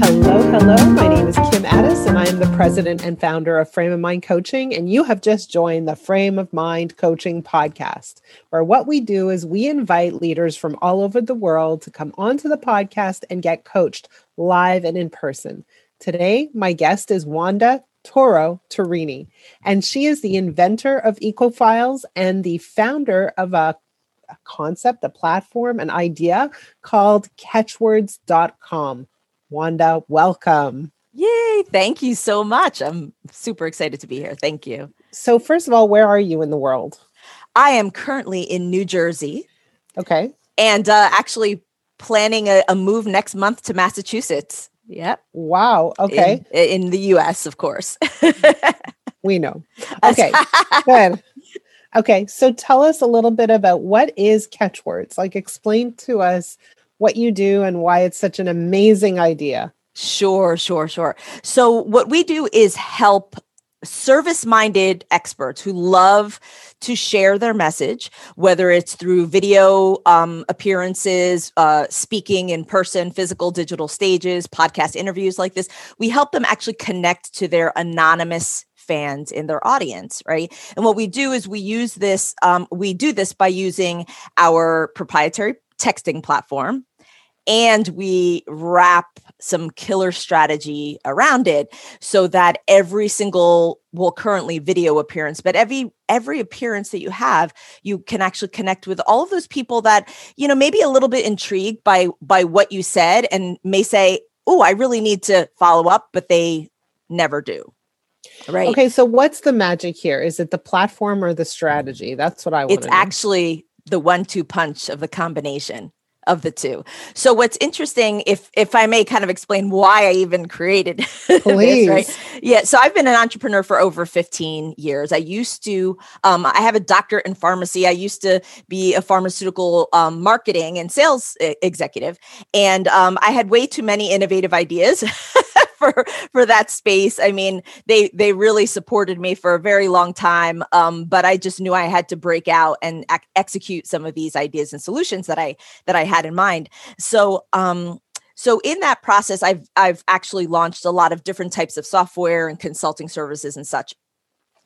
Hello, hello. My name is Kim Addis, and I am the president and founder of Frame of Mind Coaching. And you have just joined the Frame of Mind Coaching podcast, where what we do is we invite leaders from all over the world to come onto the podcast and get coached live and in person. Today, my guest is Wanda Toro Turini, and she is the inventor of EcoFiles and the founder of a, a concept, a platform, an idea called Ketchwords.com. Wanda, welcome. Yay. Thank you so much. I'm super excited to be here. Thank you. So, first of all, where are you in the world? I am currently in New Jersey. Okay. And uh, actually planning a, a, move next month to Massachusetts. Yep. Wow. Okay. In, in the US, of course. we know. Okay. Good. Okay. So, tell us a little bit about what is Ketchwords? Like, explain to us what you do and why it's such an amazing idea. Sure, sure, sure. So, what we do is help service minded experts who love to share their message, whether it's through video um, appearances, uh, speaking in person, physical, digital stages, podcast interviews like this. We help them actually connect to their anonymous fans in their audience, right? And what we do is we use this, um, we do this by using our proprietary texting platform and we wrap some killer strategy around it so that every single well currently video appearance but every every appearance that you have you can actually connect with all of those people that you know maybe a little bit intrigued by by what you said and may say oh i really need to follow up but they never do right okay so what's the magic here is it the platform or the strategy that's what i want it's actually the one two punch of the combination of the two. So what's interesting, if if I may kind of explain why I even created Please. this, right? Yeah. So I've been an entrepreneur for over 15 years. I used to, um, I have a doctorate in pharmacy. I used to be a pharmaceutical um, marketing and sales executive. And um, I had way too many innovative ideas. for for that space. I mean, they they really supported me for a very long time, um, but I just knew I had to break out and ac- execute some of these ideas and solutions that I that I had in mind. So. Um, so in that process, I've I've actually launched a lot of different types of software and consulting services and such.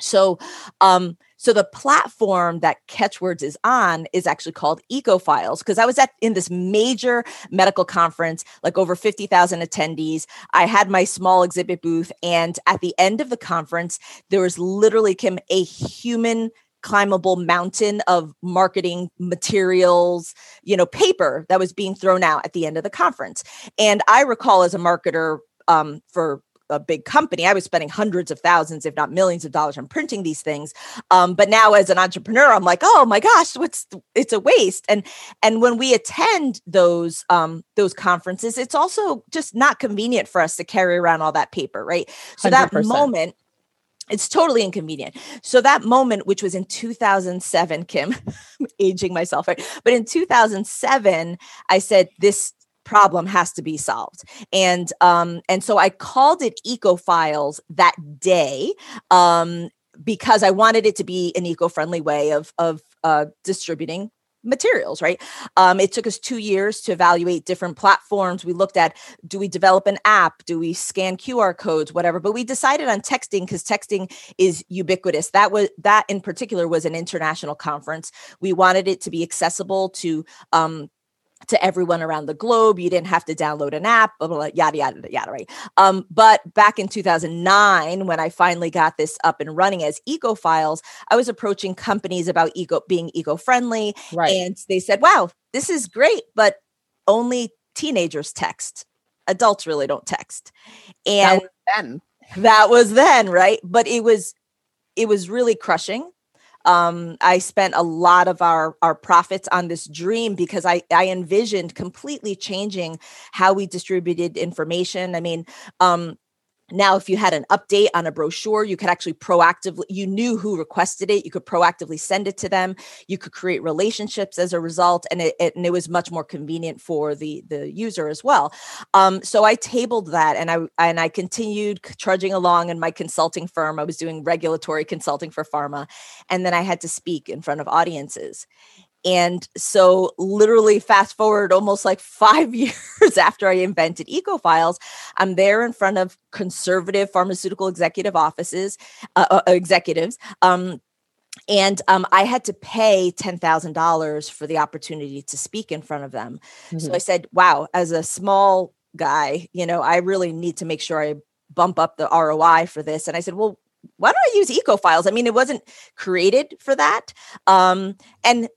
So, um, so the platform that Ketchwords is on is actually called EcoFiles because I was at in this major medical conference, like over 50,000 attendees. I had my small exhibit booth and at the end of the conference there was literally Kim a human climbable mountain of marketing materials, you know, paper that was being thrown out at the end of the conference. And I recall as a marketer um, for a big company, I was spending hundreds of thousands, if not millions of dollars on printing these things. Um, but now as an entrepreneur, I'm like, oh my gosh, what's it's a waste. And and when we attend those um, those conferences, it's also just not convenient for us to carry around all that paper, right? So 100%. that moment it's totally inconvenient. So that moment, which was in 2007, Kim, aging myself, right? But in 2007, I said, this problem has to be solved. And um and so i called it ecoFiles that day um because i wanted it to be an eco-friendly way of of uh distributing materials right? Um, it took us two years to evaluate different platforms. We looked at do we develop an app? Do we scan qr codes whatever? But we decided on texting because texting is ubiquitous. That was that in particular was an international conference. We wanted it to be accessible to um, to everyone around the globe. You didn't have to download an app, blah, blah, blah, yada, yada, yada, right? Um, but back in 2009, when I finally got this up and running as ecoFiles, I was approaching companies about eco being eco-friendly. Right. And they said, wow, this is great, but only teenagers text. Adults really don't text. And that then. That was then, right? But it was it was really crushing um, I spent a lot of our our profits on this dream because I I envisioned completely changing how we distributed information. I mean, um, now if you had an update on a brochure you could actually proactively you knew who requested it you could proactively send it to them you could create relationships as a result and it, it and it was much more convenient for the the user as well. Um, so i tabled that and i and i continued trudging along in my consulting firm. I was doing regulatory consulting for pharma and then i had to speak in front of audiences And so, literally, fast forward almost like five years after I invented EcoFiles, I'm there in front of conservative pharmaceutical executive offices, uh, uh, executives. Um, and um, I had to pay ten thousand dollars for the opportunity to speak in front of them. Mm-hmm. So I said, "Wow, as a small guy, you know, I really need to make sure I bump up the ROI for this." And I said, "Well, why don't I use EcoFiles? I mean, it wasn't created for that. Um, and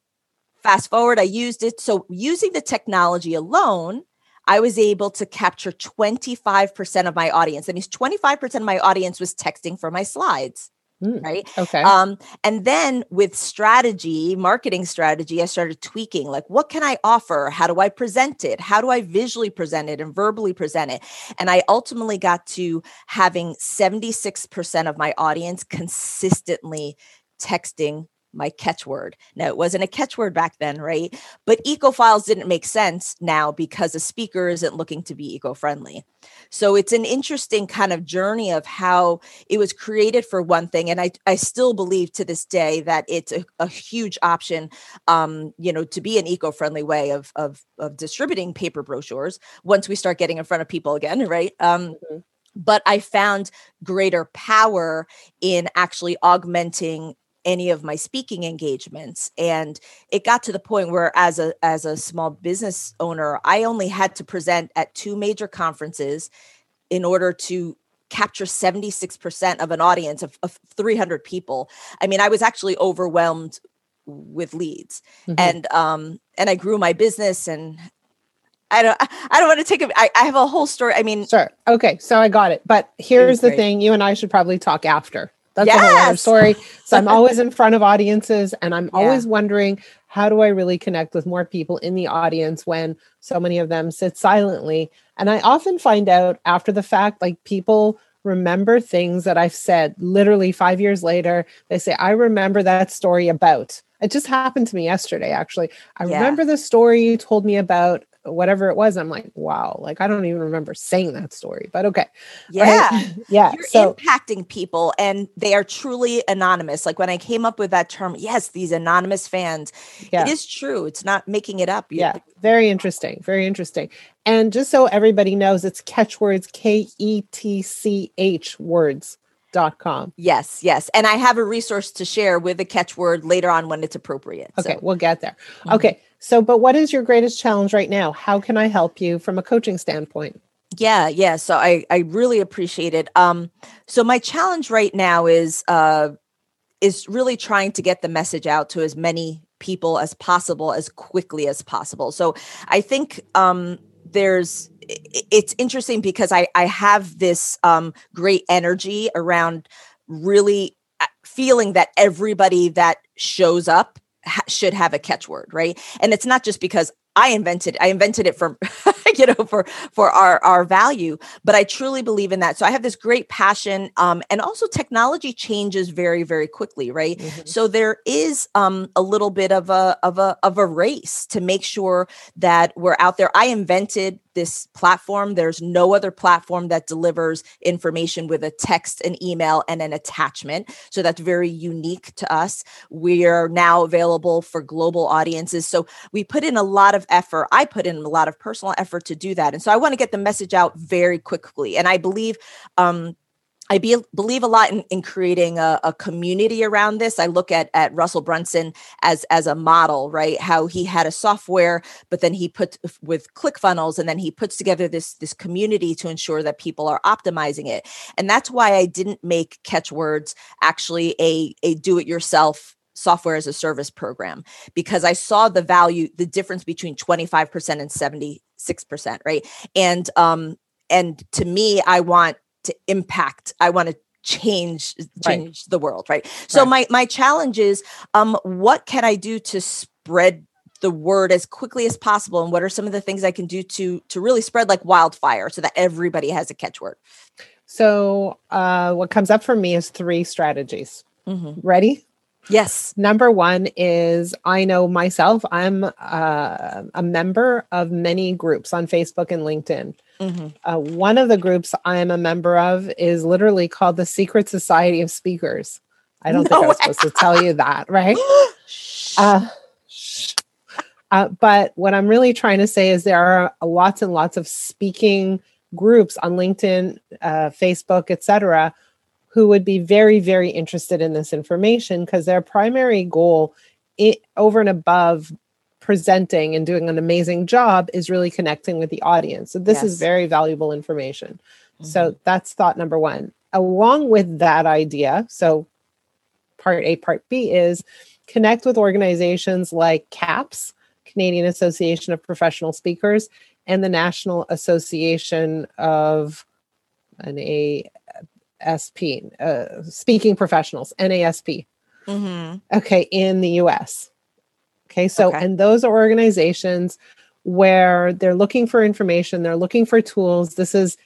fast forward, I used it. So using the technology alone, I was able to capture 25% of my audience. That means 25% of my audience was texting for my slides. Mm, right. Okay. Um, and then with strategy, marketing strategy, I started tweaking like, what can I offer? How do I present it? How do I visually present it and verbally present it? And I ultimately got to having 76% of my audience consistently texting my catchword. Now, it wasn't a catchword back then, right? But ecoFiles didn't make sense now because a speaker isn't looking to be eco friendly. So it's an interesting kind of journey of how it was created for one thing. And I, I still believe to this day that it's a, a huge option, um, you know, to be an eco friendly way of, of, of distributing paper brochures once we start getting in front of people again, right? Um, mm-hmm but I found greater power in actually augmenting any of my speaking engagements and it got to the point where as a as a small business owner i only had to present at two major conferences in order to capture 76% of an audience of, of 300 people i mean i was actually overwhelmed with leads mm-hmm. and um and i grew my business and I don't I don't want to take a I, I have a whole story. I mean Sure. Okay. So I got it. But here's the thing, you and I should probably talk after that's yes. a whole other story. So I'm always in front of audiences and I'm yeah. always wondering how do I really connect with more people in the audience when so many of them sit silently? And I often find out after the fact, like people remember things that I've said literally five years later. They say, I remember that story about. It just happened to me yesterday, actually. I yeah. remember the story you told me about whatever it was. I'm like, wow, like I don't even remember saying that story, but okay. Yeah. Right? yeah. You're so, impacting people and they are truly anonymous. Like when I came up with that term, yes, these anonymous fans, yeah. it is true. It's not making it up. yeah. Very interesting. Very interesting. And just so everybody knows, it's Ketchwords, K E T C H words. Yes, yes. And I have a resource to share with a catchword later on when it's appropriate. Okay, so. we'll get there. Mm-hmm. Okay. So, but what is your greatest challenge right now? How can I help you from a coaching standpoint? Yeah, yeah. So I I really appreciate it. Um, so my challenge right now is uh is really trying to get the message out to as many people as possible as quickly as possible. So I think um there's it's interesting because I I have this um great energy around really uh, feeling that everybody that shows up ha- should have a catchword, right? And it's not just because I invented I invented it for you know for for our our value but I truly believe in that so I have this great passion um and also technology changes very very quickly right mm-hmm. so there is um a little bit of a of a of a race to make sure that we're out there I invented this platform. There's no other platform that delivers information with a text, an email, and an attachment. So that's very unique to us. We are now available for global audiences. So we put in a lot of effort. I put in a lot of personal effort to do that. And so I want to get the message out very quickly. And I believe um, I be, believe a lot in, in creating a, a, community around this. I look at at Russell Brunson as as a model, right? How he had a software, but then he put with ClickFunnels, and then he puts together this this community to ensure that people are optimizing it. And that's why I didn't make Ketchwords actually a a do it yourself software as a service program because I saw the value, the difference between 25% and 76%, right? And um and to me, I want to impact i want to change change right. the world right so right. my my challenge is um what can i do to spread the word as quickly as possible and what are some of the things i can do to to really spread like wildfire so that everybody has a catchword so uh what comes up for me is three strategies mm-hmm. ready Yes. Number one is I know myself, I'm uh, a member of many groups on Facebook and LinkedIn. Mm-hmm. Uh, one of the groups I am a member of is literally called the Secret Society of Speakers. I don't no think I was supposed to tell you that, right? uh, Uh, but what I'm really trying to say is there are lots and lots of speaking groups on LinkedIn, uh, Facebook, etc., who would be very, very interested in this information because their primary goal, it, over and above presenting and doing an amazing job, is really connecting with the audience. So this yes. is very valuable information. Mm-hmm. So that's thought number one. Along with that idea, so part A, part B is connect with organizations like CAPS, Canadian Association of Professional Speakers, and the National Association of an ASP, uh, Speaking Professionals, NASP. Mm-hmm. Okay, in the US. Okay, so, okay. and those are organizations where they're looking for information, they're looking for tools. This is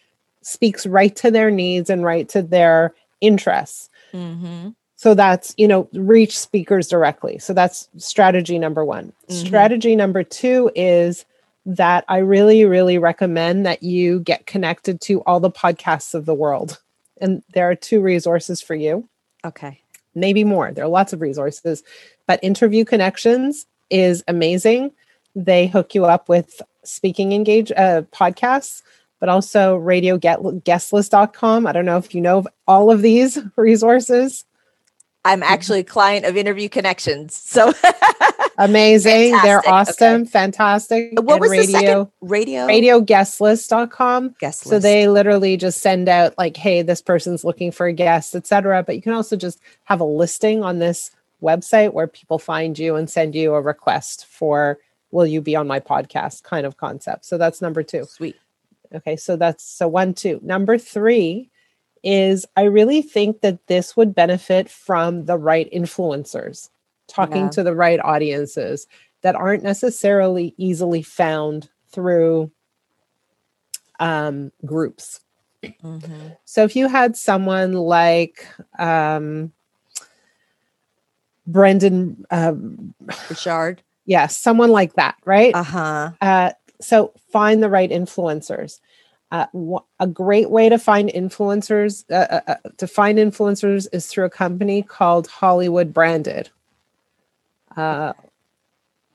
speaks right to their needs and right to their interests. Mm-hmm. So that's, you know, reach speakers directly. So that's strategy number one. Mm-hmm. Strategy number two is that I really, really recommend that you get connected to all the podcasts of the world. And there are two resources for you. Okay. Maybe more. There are lots of resources, but Interview Connections is amazing. They hook you up with speaking engage uh, podcasts, but also radio guestlist.com. I don't know if you know all of these resources. I'm actually a client of Interview Connections. So amazing. Fantastic. They're awesome. Okay. Fantastic. What and was radio, the second? Radio radioguestlist.com. Guest list. So they literally just send out like, hey, this person's looking for a guest, etc. But you can also just have a listing on this website where people find you and send you a request for will you be on my podcast kind of concept. So that's number two. Sweet. Okay. So that's so one, two. Number three is I really think that this would benefit from the right influencers, talking yeah. to the right audiences that aren't necessarily easily found through um, groups. Mm-hmm. So if you had someone like um, Brendon um, Burchard, yes, someone like that, right? Uh-huh. Uh, so find the right influencers. Uh, a great way to find influencers uh, uh, uh, to find influencers is through a company called Hollywood Branded. Uh,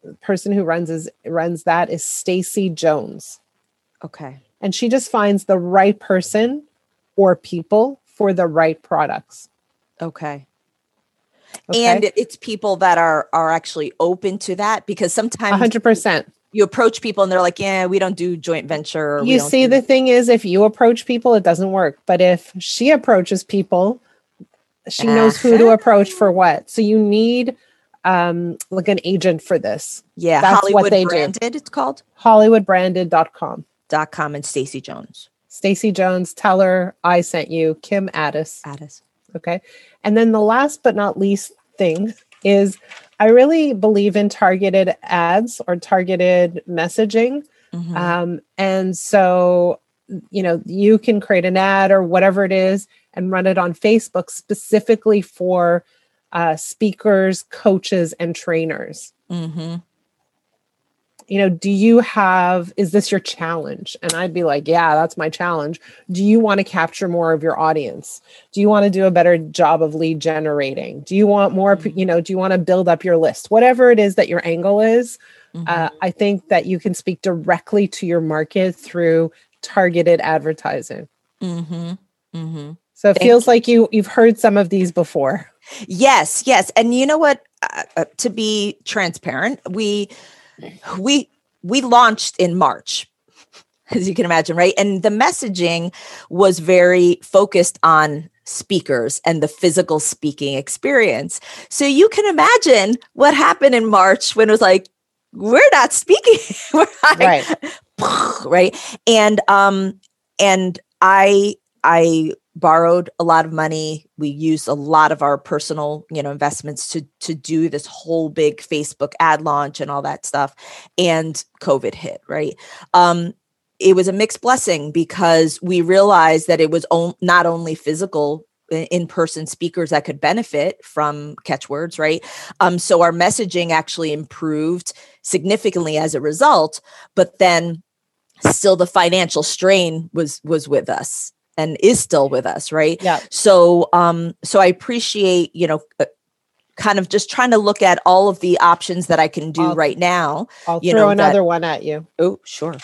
the person who runs is runs that is Stacy Jones. Okay, and she just finds the right person or people for the right products. Okay. Okay. and it's people that are are actually open to that because sometimes 100% you approach people and they're like, yeah, we don't do joint venture. You see, the thing is, if you approach people, it doesn't work. But if she approaches people, she uh-huh. knows who to approach for what. So you need um like an agent for this. Yeah, that's Hollywood what they branded, do. It's called HollywoodBranded.com. Dot com and Stacy Jones. Stacy Jones, tell her I sent you, Kim Addis. Addis. Okay. And then the last but not least thing is I really believe in targeted ads or targeted messaging. Mm-hmm. Um, and so, you know, you can create an ad or whatever it is and run it on Facebook specifically for uh, speakers, coaches, and trainers. Mm-hmm you know, do you have, is this your challenge? And I'd be like, yeah, that's my challenge. Do you want to capture more of your audience? Do you want to do a better job of lead generating? Do you want more, mm-hmm. you know, do you want to build up your list? Whatever it is that your angle is, uh, mm-hmm. uh, I think that you can speak directly to your market through targeted advertising. Mm-hmm. Mm-hmm. So it Thank feels you. like you you've heard some of these before. Yes, yes, and you know what? Uh, uh, to be transparent, we we we launched in March as you can imagine, right? And the messaging was very focused on speakers and the physical speaking experience. So you can imagine what happened in March when it was like, we're not speaking. we're not, right. right. And um and I I borrowed a lot of money. We used a lot of our personal you know investments to to do this whole big facebook ad launch and all that stuff and covid hit right? Um it was a mixed blessing because we realized that it was on, not only physical in-person speakers that could benefit from Ketchwords right? Um so our messaging actually improved significantly as a result but then still the financial strain was was with us and is still with us right yeah so um so i appreciate you know uh, kind of just trying to look at all of the options that I can do I'll- right now. I'll you throw know, that- another one at you. Oh, sure.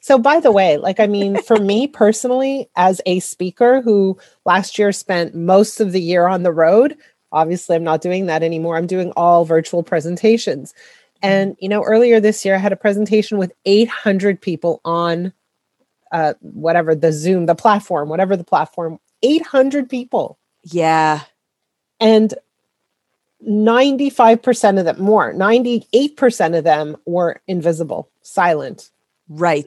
So, by the way, like, I mean, for me personally, as a speaker who last year spent most of the year on the road, obviously I'm not doing that anymore. I'm doing all virtual presentations. And, you know, earlier this year, I had a presentation with 800 people on uh, whatever the Zoom, the platform, whatever the platform, 800 people. Yeah. And 95% of them, more, 98% of them were invisible, silent, Right.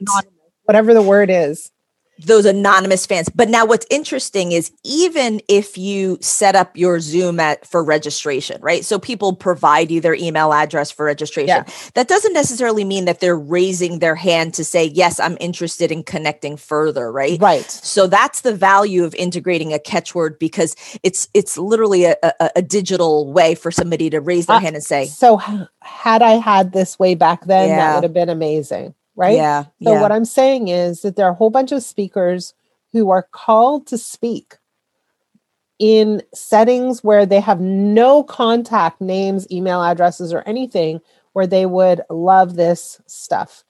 whatever the word is. Those anonymous fans. But now what's interesting is even if you set up your Zoom at for registration, right? So people provide you their email address for registration. Yeah. That doesn't necessarily mean that they're raising their hand to say, "Yes, I'm interested in connecting further," right? Right. So that's the value of integrating a catchword because it's it's literally a, a, a digital way for somebody to raise their Uh, hand and say, So had I had this way back then, that would have been amazing, right? "Yeah, So yeah, what I'm saying is that there are a whole bunch of speakers who are called to speak in settings where they have no contact names, email addresses, or anything where they would love this stuff.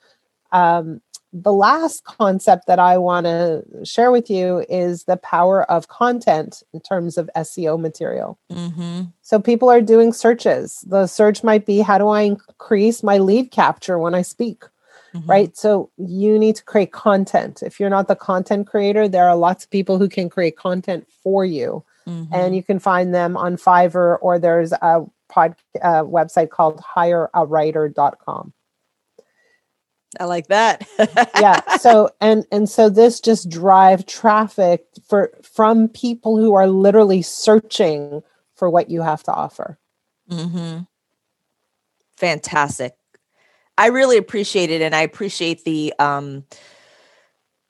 Um, the last concept that I want to share with you is the power of content in terms of SEO material. Mhm. So people are doing searches. The search might be how do I increase my lead capture when I speak? Mhm. Right. So you need to create content. If you're not the content creator, there are lots of people who can create content for you. Mhm. And you can find them on Fiverr or there's a pod uh, website called hireawriter.com. I like that. yeah so and and so this just drive traffic for from people who are literally searching for what you have to offer Mm-hmm. Fantastic. I really appreciate it, and I appreciate the um,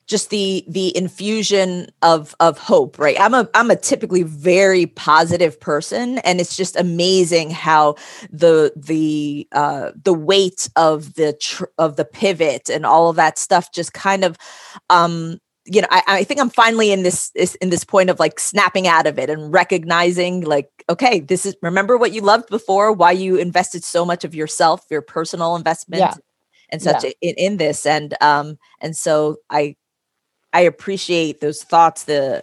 just the the infusion of of hope. Right, I'm a I'm a typically very positive person, and it's just amazing how the the uh, the weight of the tr- of the pivot and all of that stuff just kind of um, you know, I, I think I'm finally in this, this in this point of like snapping out of it and recognizing like, okay, this is remember what you loved before, why you invested so much of yourself, your personal investment Yeah. and such in, in this. And um, and so I I appreciate those thoughts, the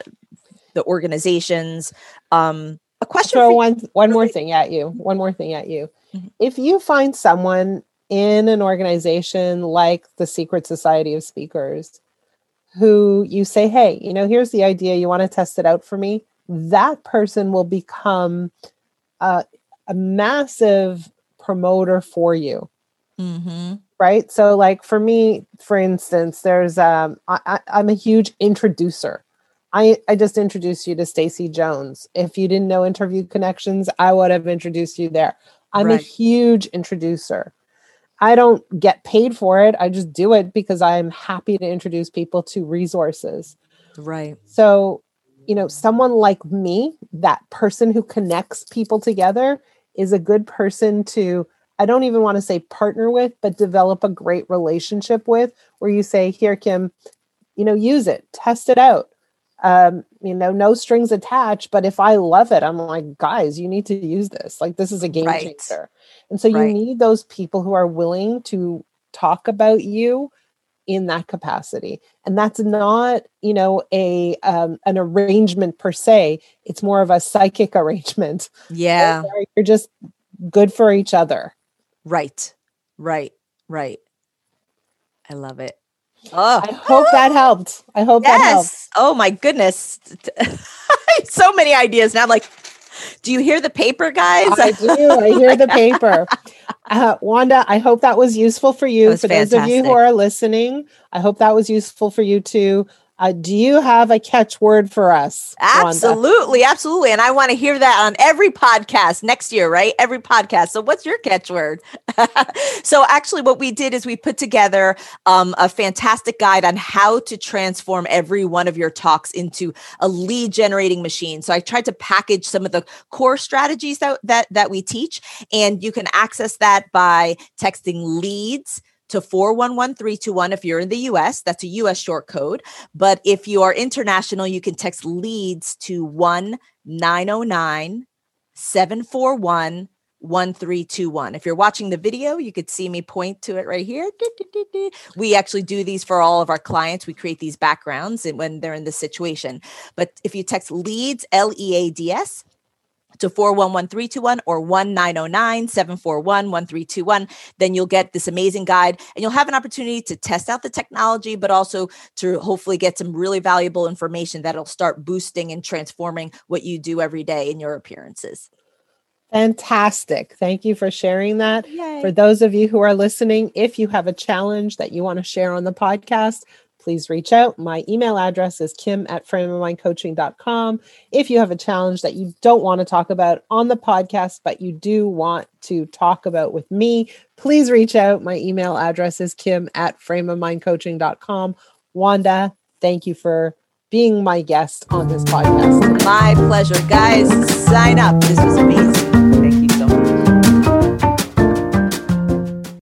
the organizations. Um a question throw for one one more thing at you one more thing at you Mhm. if you find someone in an organization like the secret society of speakers who you say hey you know here's the idea. You want to test it out for me? That person will become a, a massive promoter for you. Hmm right? So like for me for instance there's um I, I, i'm a huge introducer. I, I just introduced you to Stacy Jones. If you didn't know Interview Connections, I would have introduced you there. I'm a huge introducer. I don't get paid for it. I just do it because I'm happy to introduce people to resources. Right. So, you know, someone like me, that person who connects people together, is a good person to, I don't even want to say partner with, but develop a great relationship with, where you say, here, Kim, you know, use it, test it out. Um, you know, no strings attached, but if I love it, I'm like, guys, you need to use this. Like, this is a game Right. changer. And so you Right. need those people who are willing to talk about you in that capacity and that's not you know a um, an arrangement per se it's more of a psychic arrangement Yeah. you're just good for each other Right. Right. Right. I love it. Oh, i hope that helped i hope that helped yes. Oh my goodness. so many ideas. Now I'm like, do you hear the paper, guys? i do. I hear the paper. Uh, wanda i hope that was useful for you. Was for those of you who are listening i hope that was useful for you too uh, do you have a catchword for us Wanda? Absolutely, absolutely. And I want to hear that on every podcast next year, right? Every podcast. So, what's your catchword? so, actually, what we did is we put together um, a fantastic guide on how to transform every one of your talks into a lead generating machine. So, I tried to package some of the core strategies that that, that we teach, and you can access that by texting leads to 411321 if you're in the US. That's a US short code. But if you are international, you can text leads to 1 909 741 1321. If you're watching the video, you could see me point to it right here. We actually do these for all of our clients. We create these backgrounds and when they're in this situation. But if you text leads, L E A D S, to 411321 or 1909 741 1321. Then you'll get this amazing guide and you'll have an opportunity to test out the technology, but also to hopefully get some really valuable information that'll start boosting and transforming what you do every day in your appearances. Fantastic. Thank you for sharing that. Yay. For those of you who are listening, if you have a challenge that you want to share on the podcast, please reach out. My email address is kim at frameofmindcoaching.com. If you have a challenge that you don't want to talk about on the podcast, but you do want to talk about with me, please reach out. My email address is kim at frameofmindcoaching.com. Wanda, thank you for being my guest on this podcast. My pleasure. Guys, sign up. This was amazing.